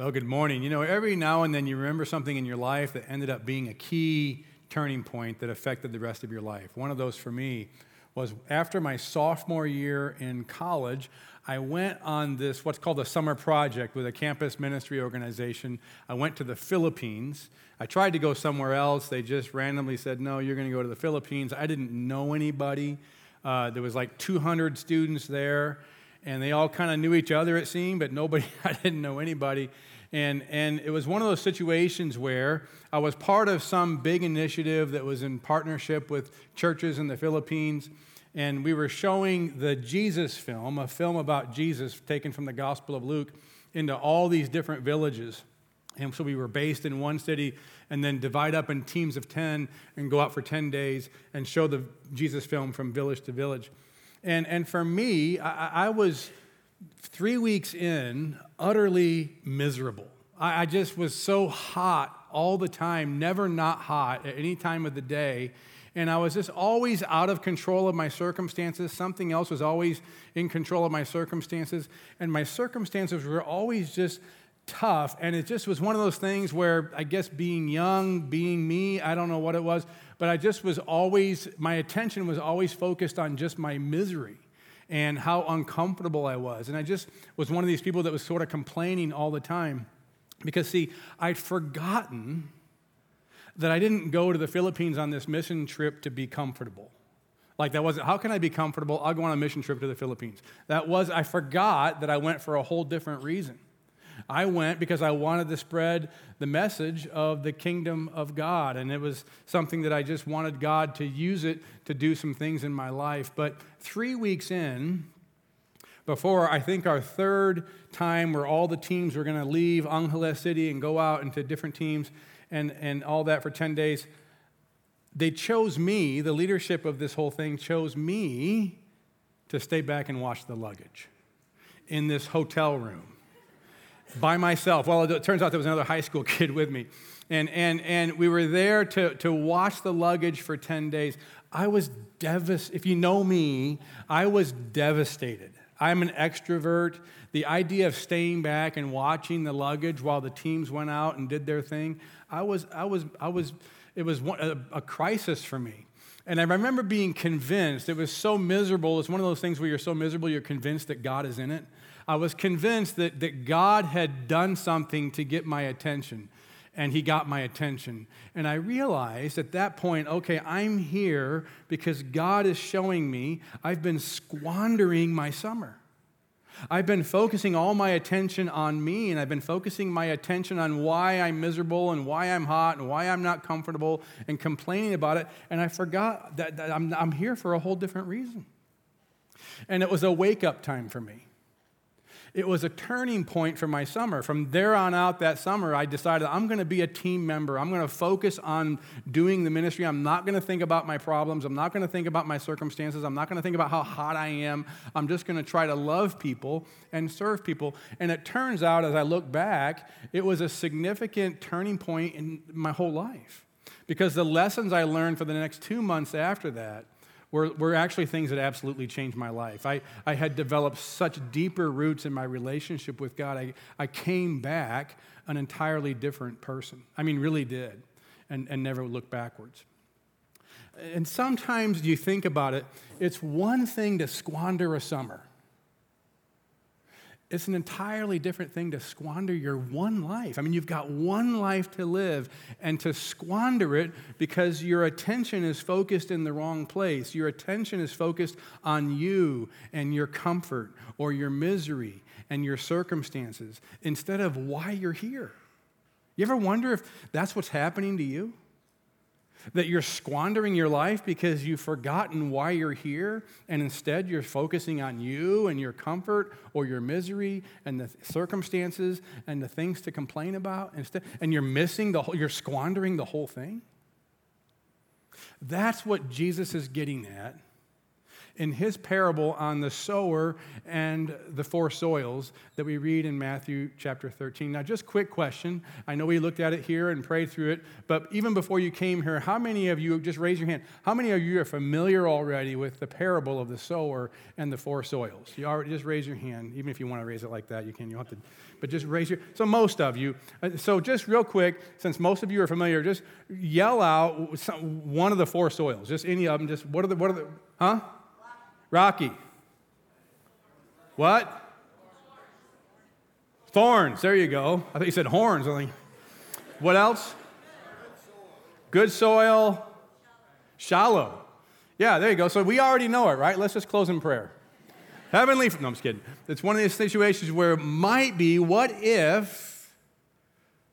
Well, good morning. You know, every now and then you remember something in your life that ended up being a key turning point that affected the rest of your life. One of those for me was after my sophomore year in college, I went on this, what's called a summer project with a campus ministry organization. I went to the Philippines. I tried to go somewhere else. They just randomly said, no, you're going to go to the Philippines. I didn't know anybody. Uh, there was like 200 students there, and they all kind of knew each other, it seemed, but nobody, I didn't know anybody. And, and it was one of those situations where I was part of some big initiative that was in partnership with churches in the Philippines. And we were showing the Jesus film, a film about Jesus taken from the Gospel of Luke, into all these different villages. And so we were based in one city and then divide up in teams of 10 and go out for 10 days and show the Jesus film from village to village. And, and for me, I, I was three weeks in, utterly miserable. I, I just was so hot all the time, never not hot at any time of the day. And I was just always out of control of my circumstances. Something else was always in control of my circumstances. And my circumstances were always just tough. And it just was one of those things where I guess being young, being me, I don't know what it was, but I just was always, my attention was always focused on just my misery and how uncomfortable I was. And I just was one of these people that was sort of complaining all the time. Because, see, I'd forgotten that I didn't go to the Philippines on this mission trip to be comfortable. Like that wasn't, how can I be comfortable? I'll go on a mission trip to the Philippines. That was, I forgot that I went for a whole different reason. I went because I wanted to spread the message of the kingdom of God. And it was something that I just wanted God to use it to do some things in my life. But three weeks in, before I think our third time where all the teams were going to leave Angeles City and go out into different teams and, and all that for 10 days, they chose me, the leadership of this whole thing chose me to stay back and watch the luggage in this hotel room by myself. Well, it turns out there was another high school kid with me. And, and, and we were there to, to watch the luggage for 10 days. I was devastated. If you know me, I was devastated. I'm an extrovert. The idea of staying back and watching the luggage while the teams went out and did their thing, I was, I was, I was, it was one, a, a crisis for me. And I remember being convinced, it was so miserable. It's one of those things where you're so miserable, you're convinced that God is in it. I was convinced that, that God had done something to get my attention, and He got my attention. And I realized at that point, okay, I'm here because God is showing me I've been squandering my summer. I've been focusing all my attention on me, and I've been focusing my attention on why I'm miserable and why I'm hot and why I'm not comfortable and complaining about it. And I forgot that, that I'm, I'm here for a whole different reason. And it was a wake up time for me it was a turning point for my summer. From there on out that summer, I decided I'm going to be a team member. I'm going to focus on doing the ministry. I'm not going to think about my problems. I'm not going to think about my circumstances. I'm not going to think about how hot I am. I'm just going to try to love people and serve people. And it turns out, as I look back, it was a significant turning point in my whole life. Because the lessons I learned for the next two months after that were, were actually things that absolutely changed my life. I, I had developed such deeper roots in my relationship with God. I, I came back an entirely different person. I mean, really did, and, and never looked backwards. And sometimes you think about it, it's one thing to squander a summer. It's an entirely different thing to squander your one life. I mean, you've got one life to live, and to squander it because your attention is focused in the wrong place. Your attention is focused on you and your comfort or your misery and your circumstances instead of why you're here. You ever wonder if that's what's happening to you? That you're squandering your life because you've forgotten why you're here, and instead you're focusing on you and your comfort or your misery and the circumstances and the things to complain about instead, and you're missing the whole, you're squandering the whole thing. That's what Jesus is getting at. In his parable on the sower and the four soils that we read in Matthew chapter 13. Now, just quick question. I know we looked at it here and prayed through it, but even before you came here, how many of you, just raise your hand, how many of you are familiar already with the parable of the sower and the four soils? You already, just raise your hand. Even if you want to raise it like that, you can. You don't have to, but just raise your, so most of you. Uh, so just real quick, since most of you are familiar, just yell out one of the four soils, just any of them, just what are the, what are the, huh? Rocky. What? Thorns. There you go. I thought you said horns. I think. What else? Good soil. Shallow. Yeah, there you go. So we already know it, right? Let's just close in prayer. Heavenly, no, I'm just kidding. It's one of these situations where it might be, what if,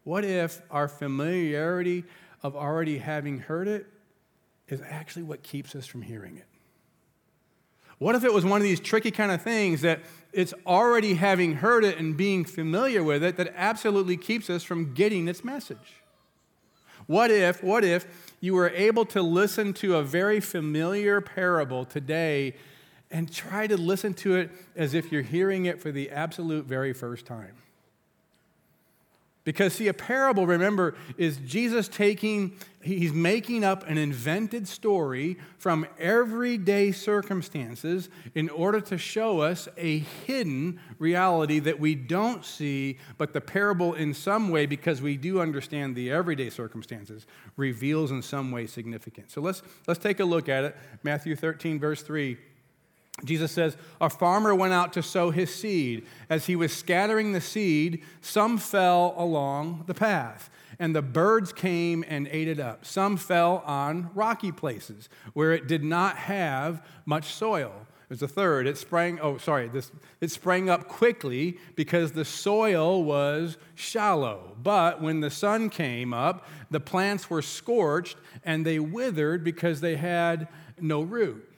what if our familiarity of already having heard it is actually what keeps us from hearing it? What if it was one of these tricky kind of things that it's already having heard it and being familiar with it that absolutely keeps us from getting its message? What if, what if you were able to listen to a very familiar parable today and try to listen to it as if you're hearing it for the absolute very first time? Because, see, a parable, remember, is Jesus taking, he's making up an invented story from everyday circumstances in order to show us a hidden reality that we don't see, but the parable, in some way, because we do understand the everyday circumstances, reveals in some way significant. So let's, let's take a look at it. Matthew 13, verse 3. Jesus says, A farmer went out to sow his seed. As he was scattering the seed, some fell along the path, and the birds came and ate it up. Some fell on rocky places where it did not have much soil. There's a third. It sprang, oh, sorry, this, it sprang up quickly because the soil was shallow. But when the sun came up, the plants were scorched and they withered because they had no root.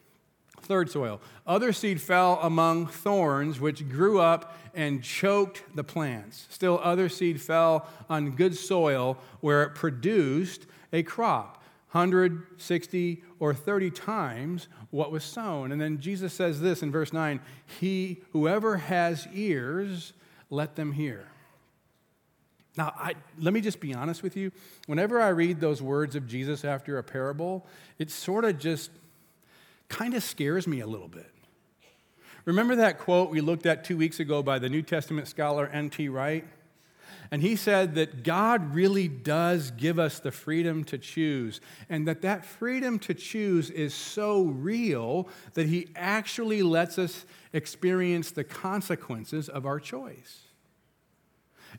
Third soil. Other seed fell among thorns, which grew up and choked the plants. Still, other seed fell on good soil where it produced a crop 160 or 30 times what was sown. And then Jesus says this in verse 9 He, whoever has ears, let them hear. Now, I, let me just be honest with you. Whenever I read those words of Jesus after a parable, it sort of just kind of scares me a little bit. Remember that quote we looked at two weeks ago by the New Testament scholar N.T. Wright? And he said that God really does give us the freedom to choose, and that that freedom to choose is so real that he actually lets us experience the consequences of our choice.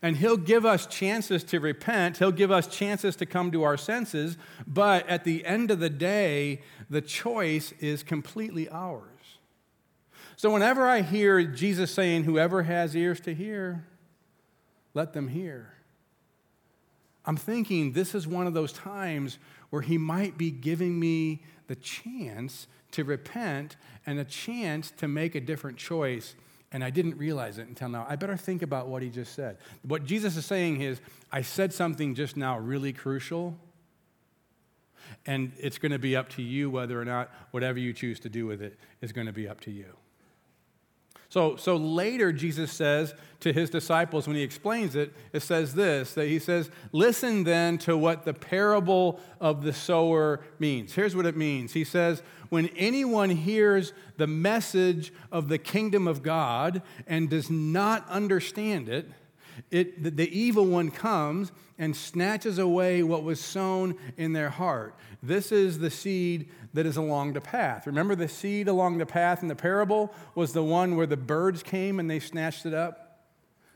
And he'll give us chances to repent, he'll give us chances to come to our senses, but at the end of the day, the choice is completely ours. So whenever I hear Jesus saying, Whoever has ears to hear, let them hear, I'm thinking this is one of those times where he might be giving me the chance to repent and a chance to make a different choice and I didn't realize it until now. I better think about what he just said. What Jesus is saying is, I said something just now really crucial, and it's going to be up to you whether or not whatever you choose to do with it is going to be up to you. So, so later, Jesus says to his disciples when he explains it, it says this that he says, Listen then to what the parable of the sower means. Here's what it means. He says, When anyone hears the message of the kingdom of God and does not understand it, it, the, the evil one comes and snatches away what was sown in their heart. This is the seed that is along the path. Remember, the seed along the path in the parable was the one where the birds came and they snatched it up?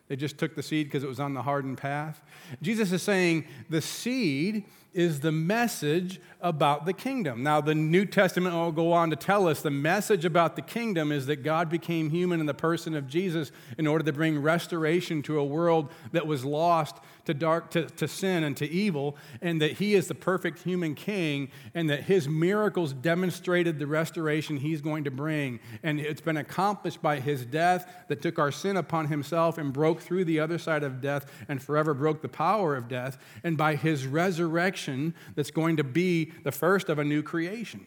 They just took the seed because it was on the hardened path. Jesus is saying the seed is the message about the kingdom. Now, the New Testament will go on to tell us the message about the kingdom is that God became human in the person of Jesus in order to bring restoration to a world that was lost to dark to, to sin and to evil, and that he is the perfect human king, and that his miracles demonstrated the restoration he's going to bring. And it's been accomplished by his death that took our sin upon himself and broke through the other side of death and forever broke the power of death, and by his resurrection that's going to be the first of a new creation.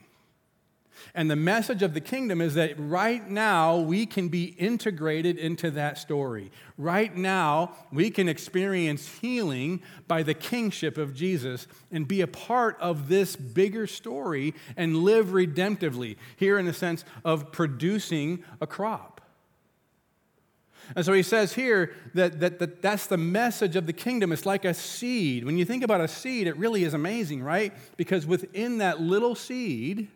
And the message of the kingdom is that right now we can be integrated into that story. Right now we can experience healing by the kingship of Jesus and be a part of this bigger story and live redemptively, here in the sense of producing a crop. And so he says here that, that, that that's the message of the kingdom. It's like a seed. When you think about a seed, it really is amazing, right? Because within that little seed,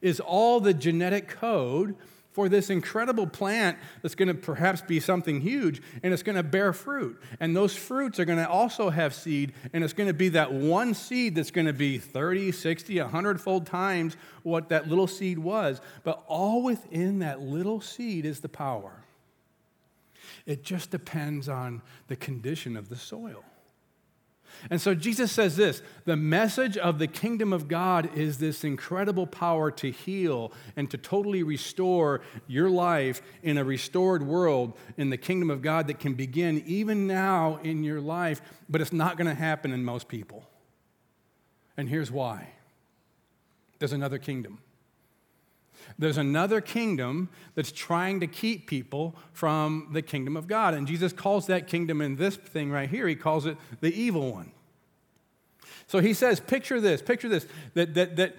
is all the genetic code for this incredible plant that's going to perhaps be something huge and it's going to bear fruit. And those fruits are going to also have seed, and it's going to be that one seed that's going to be 30, 60, 100 fold times what that little seed was. But all within that little seed is the power. It just depends on the condition of the soil. And so Jesus says this the message of the kingdom of God is this incredible power to heal and to totally restore your life in a restored world in the kingdom of God that can begin even now in your life, but it's not going to happen in most people. And here's why there's another kingdom. There's another kingdom that's trying to keep people from the kingdom of God. And Jesus calls that kingdom in this thing right here, he calls it the evil one. So he says, picture this, picture this, that, that, that,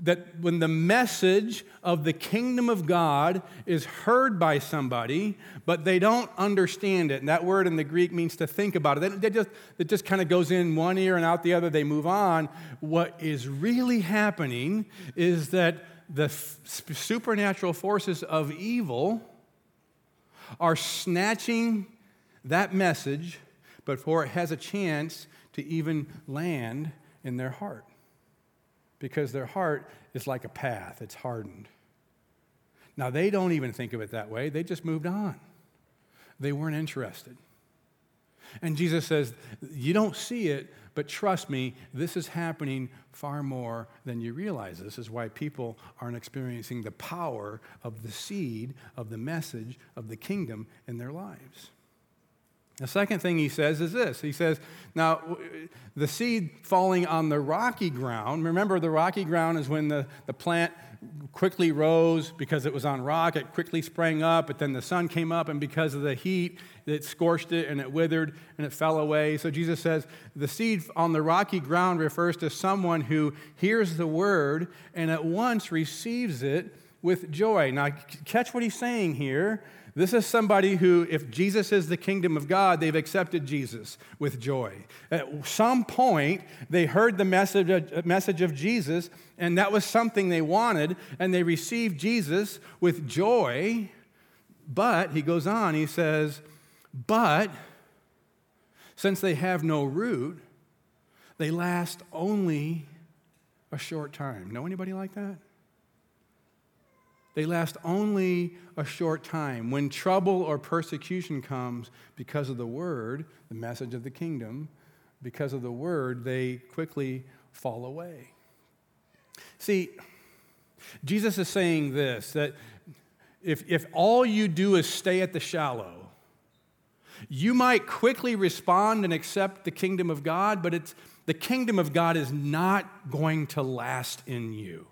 that when the message of the kingdom of God is heard by somebody, but they don't understand it, and that word in the Greek means to think about it, they just, it just kind of goes in one ear and out the other, they move on. What is really happening is that the supernatural forces of evil are snatching that message before it has a chance to even land in their heart. Because their heart is like a path, it's hardened. Now, they don't even think of it that way, they just moved on. They weren't interested. And Jesus says, You don't see it, but trust me, this is happening far more than you realize. This is why people aren't experiencing the power of the seed, of the message of the kingdom in their lives. The second thing he says is this He says, Now, the seed falling on the rocky ground, remember the rocky ground is when the, the plant quickly rose because it was on rock, it quickly sprang up, but then the sun came up, and because of the heat, it scorched it and it withered and it fell away. So Jesus says, The seed on the rocky ground refers to someone who hears the word and at once receives it with joy. Now, catch what he's saying here. This is somebody who, if Jesus is the kingdom of God, they've accepted Jesus with joy. At some point, they heard the message message of Jesus, and that was something they wanted, and they received Jesus with joy. But, he goes on, he says, but since they have no root, they last only a short time. Know anybody like that? They last only a short time. When trouble or persecution comes because of the word, the message of the kingdom, because of the word, they quickly fall away. See, Jesus is saying this that if, if all you do is stay at the shallow, you might quickly respond and accept the kingdom of God, but it's, the kingdom of God is not going to last in you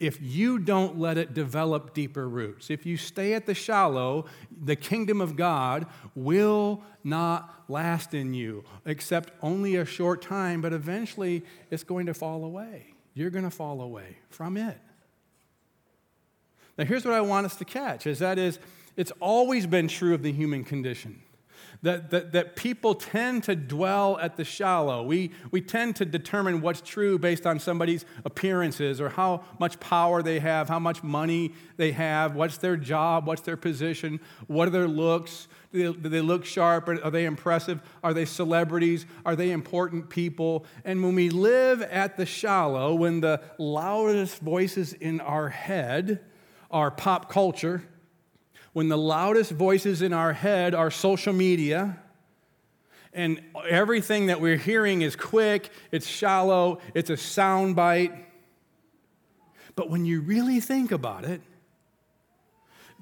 if you don't let it develop deeper roots. If you stay at the shallow, the kingdom of God will not last in you, except only a short time, but eventually it's going to fall away. You're going to fall away from it. Now, here's what I want us to catch is that is, it's always been true of the human condition that, that, that people tend to dwell at the shallow. We, we tend to determine what's true based on somebody's appearances or how much power they have, how much money they have, what's their job, what's their position, what are their looks. Do they, do they look sharp? Are they impressive? Are they celebrities? Are they important people? And when we live at the shallow, when the loudest voices in our head are pop culture, when the loudest voices in our head are social media, and everything that we're hearing is quick, it's shallow, it's a sound bite. But when you really think about it,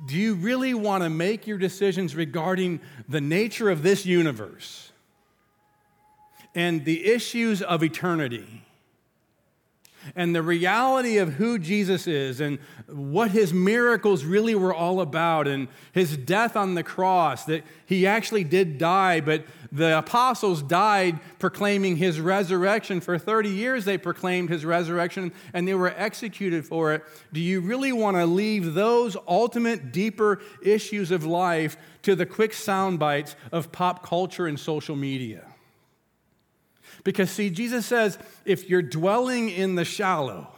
do you really want to make your decisions regarding the nature of this universe and the issues of eternity? And the reality of who Jesus is and what his miracles really were all about and his death on the cross, that he actually did die, but the apostles died proclaiming his resurrection. For 30 years, they proclaimed his resurrection and they were executed for it. Do you really want to leave those ultimate, deeper issues of life to the quick sound bites of pop culture and social media? Because, see, Jesus says if you're dwelling in the shallow,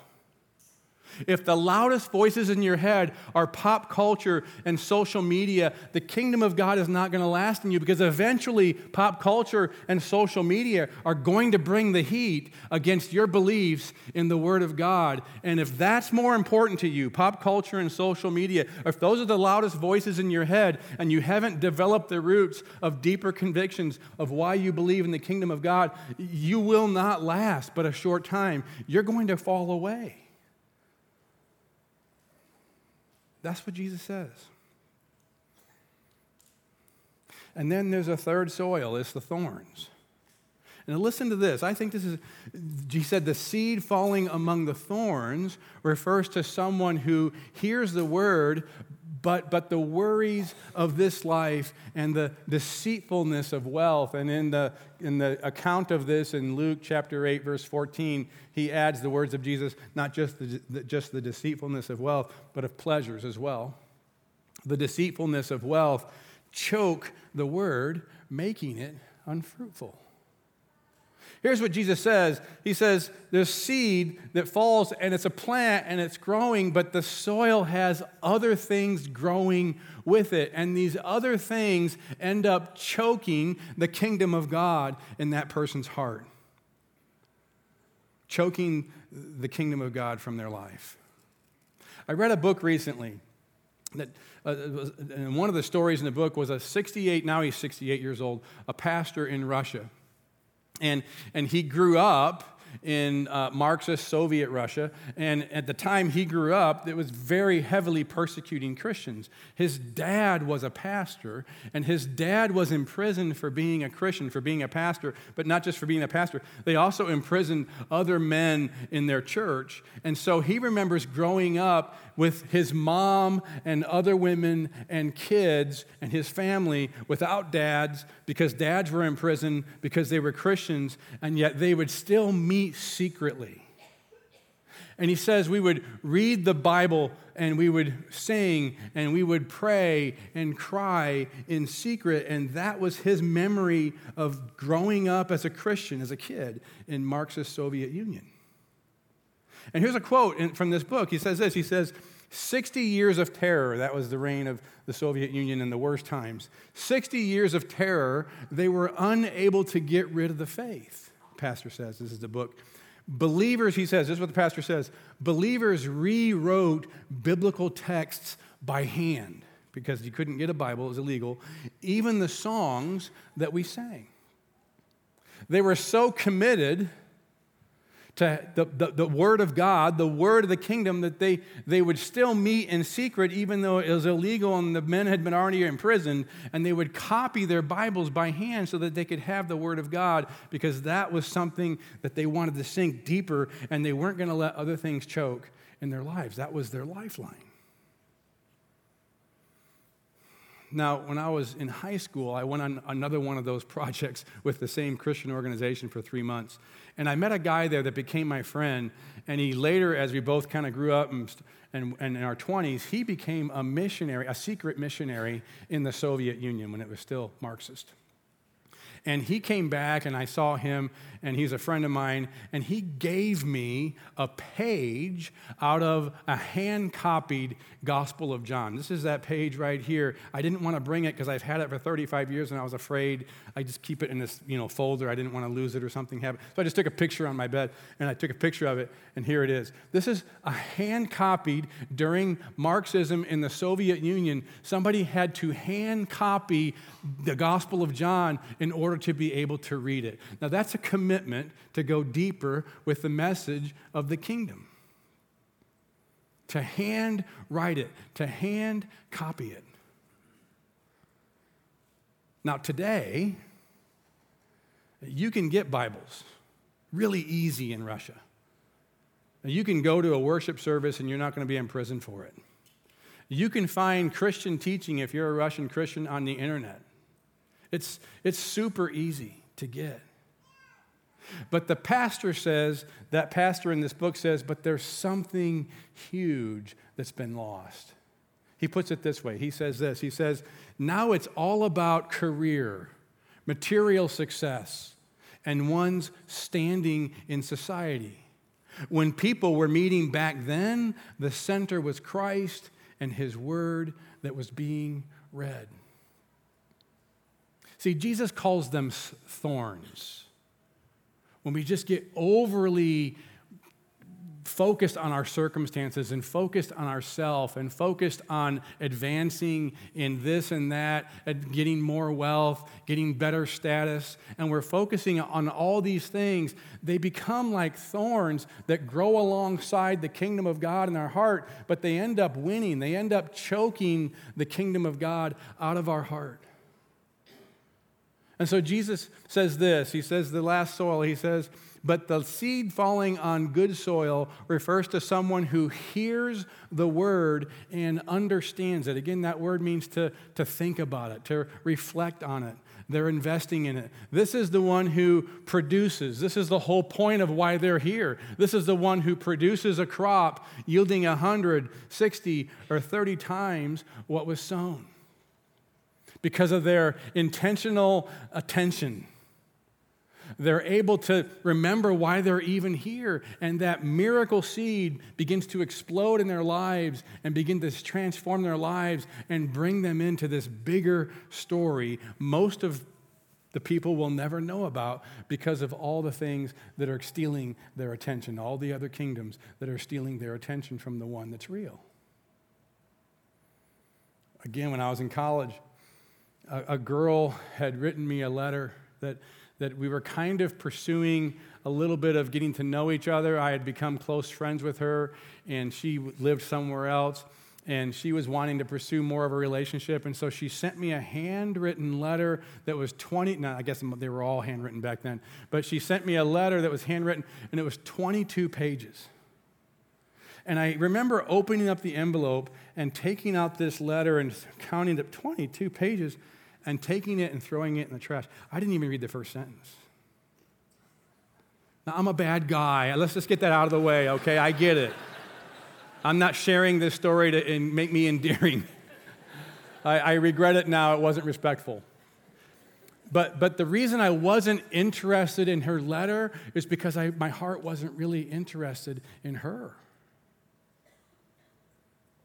if the loudest voices in your head are pop culture and social media, the kingdom of God is not going to last in you because eventually pop culture and social media are going to bring the heat against your beliefs in the Word of God. And if that's more important to you, pop culture and social media, if those are the loudest voices in your head and you haven't developed the roots of deeper convictions of why you believe in the kingdom of God, you will not last but a short time. You're going to fall away. That's what Jesus says. And then there's a third soil, it's the thorns. And listen to this. I think this is, he said, the seed falling among the thorns refers to someone who hears the word, but, but the worries of this life and the deceitfulness of wealth. And in the, in the account of this in Luke chapter 8, verse 14, he adds the words of Jesus not just the, just the deceitfulness of wealth, but of pleasures as well. The deceitfulness of wealth choke the word, making it unfruitful. Here's what Jesus says He says, There's seed that falls and it's a plant and it's growing, but the soil has other things growing with it. And these other things end up choking the kingdom of God in that person's heart, choking the kingdom of God from their life. I read a book recently that uh, and one of the stories in the book was a 68 now he's 68 years old a pastor in russia and, and he grew up in uh, Marxist Soviet Russia. And at the time he grew up, it was very heavily persecuting Christians. His dad was a pastor, and his dad was imprisoned for being a Christian, for being a pastor, but not just for being a pastor. They also imprisoned other men in their church. And so he remembers growing up with his mom and other women and kids and his family without dads because dads were in prison because they were Christians, and yet they would still meet secretly. And he says we would read the Bible and we would sing and we would pray and cry in secret. And that was his memory of growing up as a Christian, as a kid in Marxist Soviet Union. And here's a quote from this book. He says this He says, 60 years of terror, that was the reign of the Soviet Union in the worst times. 60 years of terror, they were unable to get rid of the faith, pastor says. This is the book. Believers, he says, this is what the pastor says believers rewrote biblical texts by hand because you couldn't get a Bible, it was illegal, even the songs that we sang. They were so committed to the, the, the, word of God, the word of the kingdom, that they, they would still meet in secret, even though it was illegal and the men had been already imprisoned, and they would copy their Bibles by hand so that they could have the word of God, because that was something that they wanted to sink deeper, and they weren't going to let other things choke in their lives. That was their lifeline. Now, when I was in high school, I went on another one of those projects with the same Christian organization for three months. And I met a guy there that became my friend. And he later, as we both kind of grew up and, and, and, in our 20s, he became a missionary, a secret missionary in the Soviet Union when it was still Marxist. And he came back, and I saw him, and he's a friend of mine, and he gave me a page out of a hand copied Gospel of John. This is that page right here. I didn't want to bring it because I've had it for 35 years, and I was afraid I just keep it in this you know, folder. I didn't want to lose it or something happen. So I just took a picture on my bed, and I took a picture of it, and here it is. This is a hand copied during Marxism in the Soviet Union. Somebody had to hand copy the Gospel of John in order order to be able to read it. Now, that's a commitment to go deeper with the message of the kingdom. To hand write it, to hand copy it. Now, today, you can get Bibles really easy in Russia. You can go to a worship service and you're not going to be in prison for it. You can find Christian teaching if you're a Russian Christian on the internet. It's, it's super easy to get. But the pastor says, that pastor in this book says, but there's something huge that's been lost. He puts it this way He says this He says, now it's all about career, material success, and one's standing in society. When people were meeting back then, the center was Christ and his word that was being read. See, Jesus calls them thorns. When we just get overly focused on our circumstances and focused on ourselves and focused on advancing in this and that, and getting more wealth, getting better status, and we're focusing on all these things, they become like thorns that grow alongside the kingdom of God in our heart, but they end up winning. They end up choking the kingdom of God out of our heart. And so Jesus says this He says, the last soil, He says, but the seed falling on good soil refers to someone who hears the word and understands it. Again, that word means to, to think about it, to reflect on it. They're investing in it. This is the one who produces. This is the whole point of why they're here. This is the one who produces a crop yielding 100, 60, or 30 times what was sown because of their intentional attention they're able to remember why they're even here. And that miracle seed begins to explode in their lives and begin to transform their lives and bring them into this bigger story. Most of the people will never know about because of all the things that are stealing their attention, all the other kingdoms that are stealing their attention from the one that's real. Again, when I was in college, a, a girl had written me a letter that that we were kind of pursuing a little bit of getting to know each other. I had become close friends with her, and she lived somewhere else, and she was wanting to pursue more of a relationship. And so she sent me a handwritten letter that was 20, no, I guess they were all handwritten back then, but she sent me a letter that was handwritten, and it was 22 pages. And I remember opening up the envelope and taking out this letter and counting up 22 pages and taking it and throwing it in the trash. I didn't even read the first sentence. Now, I'm a bad guy. Let's just get that out of the way, okay? I get it. I'm not sharing this story to make me endearing. I, I regret it now. It wasn't respectful. But, but the reason I wasn't interested in her letter is because I, my heart wasn't really interested in her.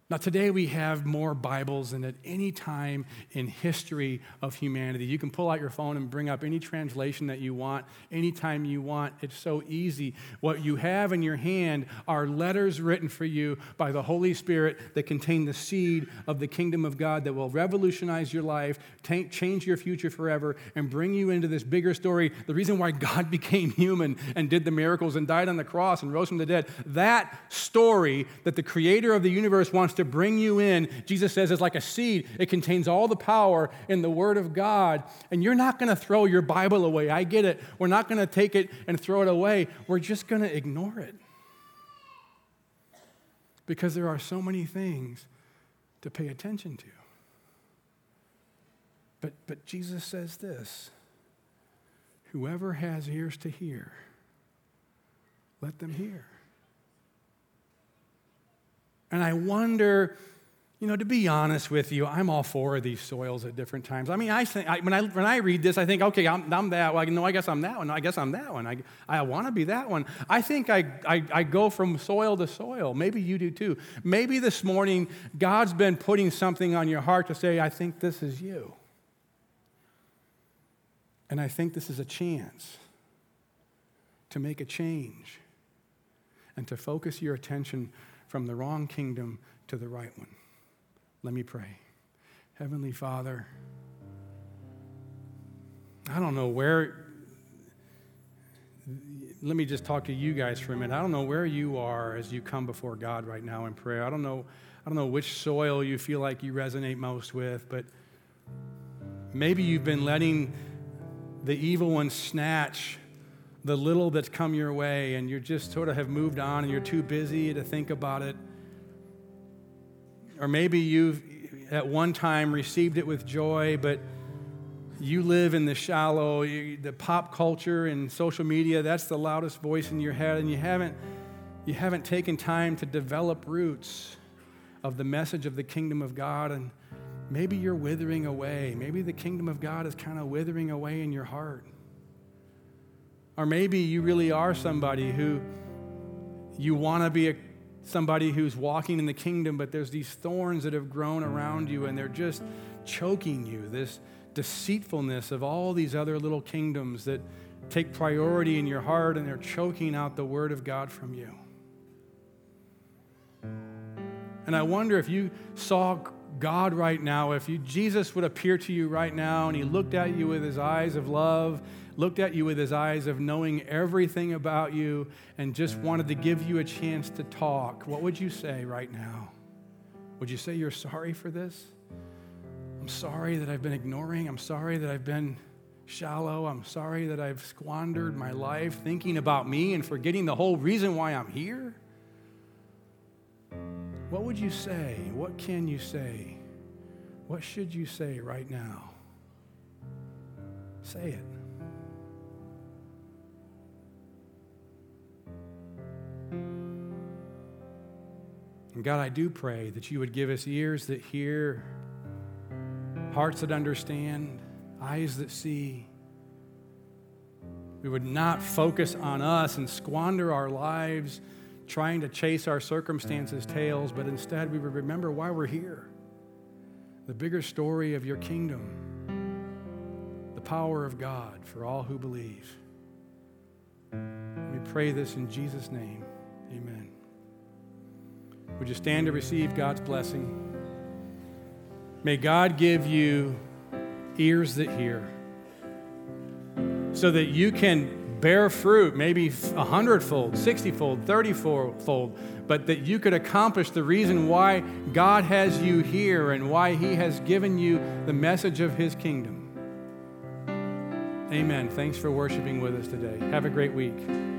Now, today we have more Bibles than at any time in history of humanity. You can pull out your phone and bring up any translation that you want, anytime you want. It's so easy. What you have in your hand are letters written for you by the Holy Spirit that contain the seed of the kingdom of God that will revolutionize your life, change your future forever, and bring you into this bigger story. The reason why God became human and did the miracles and died on the cross and rose from the dead, that story that the creator of the universe wants to bring you in, Jesus says, is like a seed. It contains all the power in the Word of God. And you're not going to throw your Bible away. I get it. We're not going to take it and throw it away. We're just going to ignore it. Because there are so many things to pay attention to. But, but Jesus says this Whoever has ears to hear, let them hear. And I wonder, you know, to be honest with you, I'm all for these soils at different times. I mean, I think I, when I when I read this, I think, okay, I'm, I'm that. Well, no, I guess I'm that one. I guess I'm that one. I, I want to be that one. I think I, I I go from soil to soil. Maybe you do too. Maybe this morning God's been putting something on your heart to say, I think this is you, and I think this is a chance to make a change and to focus your attention from the wrong kingdom to the right one. Let me pray. Heavenly Father, I don't know where, let me just talk to you guys for a minute. I don't know where you are as you come before God right now in prayer. I don't know, I don't know which soil you feel like you resonate most with, but maybe you've been letting the evil one snatch the little that's come your way and you just sort of have moved on and you're too busy to think about it. Or maybe you've at one time received it with joy, but you live in the shallow, the pop culture and social media, that's the loudest voice in your head, and you haven't, you haven't taken time to develop roots of the message of the kingdom of God. And maybe you're withering away. Maybe the kingdom of God is kind of withering away in your heart. Or maybe you really are somebody who you want to be a, somebody who's walking in the kingdom, but there's these thorns that have grown around you and they're just choking you. This deceitfulness of all these other little kingdoms that take priority in your heart and they're choking out the word of God from you. And I wonder if you saw God right now, if you, Jesus would appear to you right now and he looked at you with his eyes of love, looked at you with his eyes of knowing everything about you, and just wanted to give you a chance to talk, what would you say right now? Would you say you're sorry for this? I'm sorry that I've been ignoring. I'm sorry that I've been shallow. I'm sorry that I've squandered my life thinking about me and forgetting the whole reason why I'm here. What would you say? What can you say? What should you say right now? Say it. And God, I do pray that you would give us ears that hear hearts that understand, eyes that see. We would not focus on us and squander our lives trying to chase our circumstances' tails, but instead we would remember why we're here the bigger story of your kingdom, the power of God for all who believe. We pray this in Jesus' name. Would you stand to receive God's blessing? May God give you ears that hear so that you can bear fruit, maybe a hundredfold, sixtyfold, thirtyfold, but that you could accomplish the reason why God has you here and why He has given you the message of His kingdom. Amen. Thanks for worshiping with us today. Have a great week.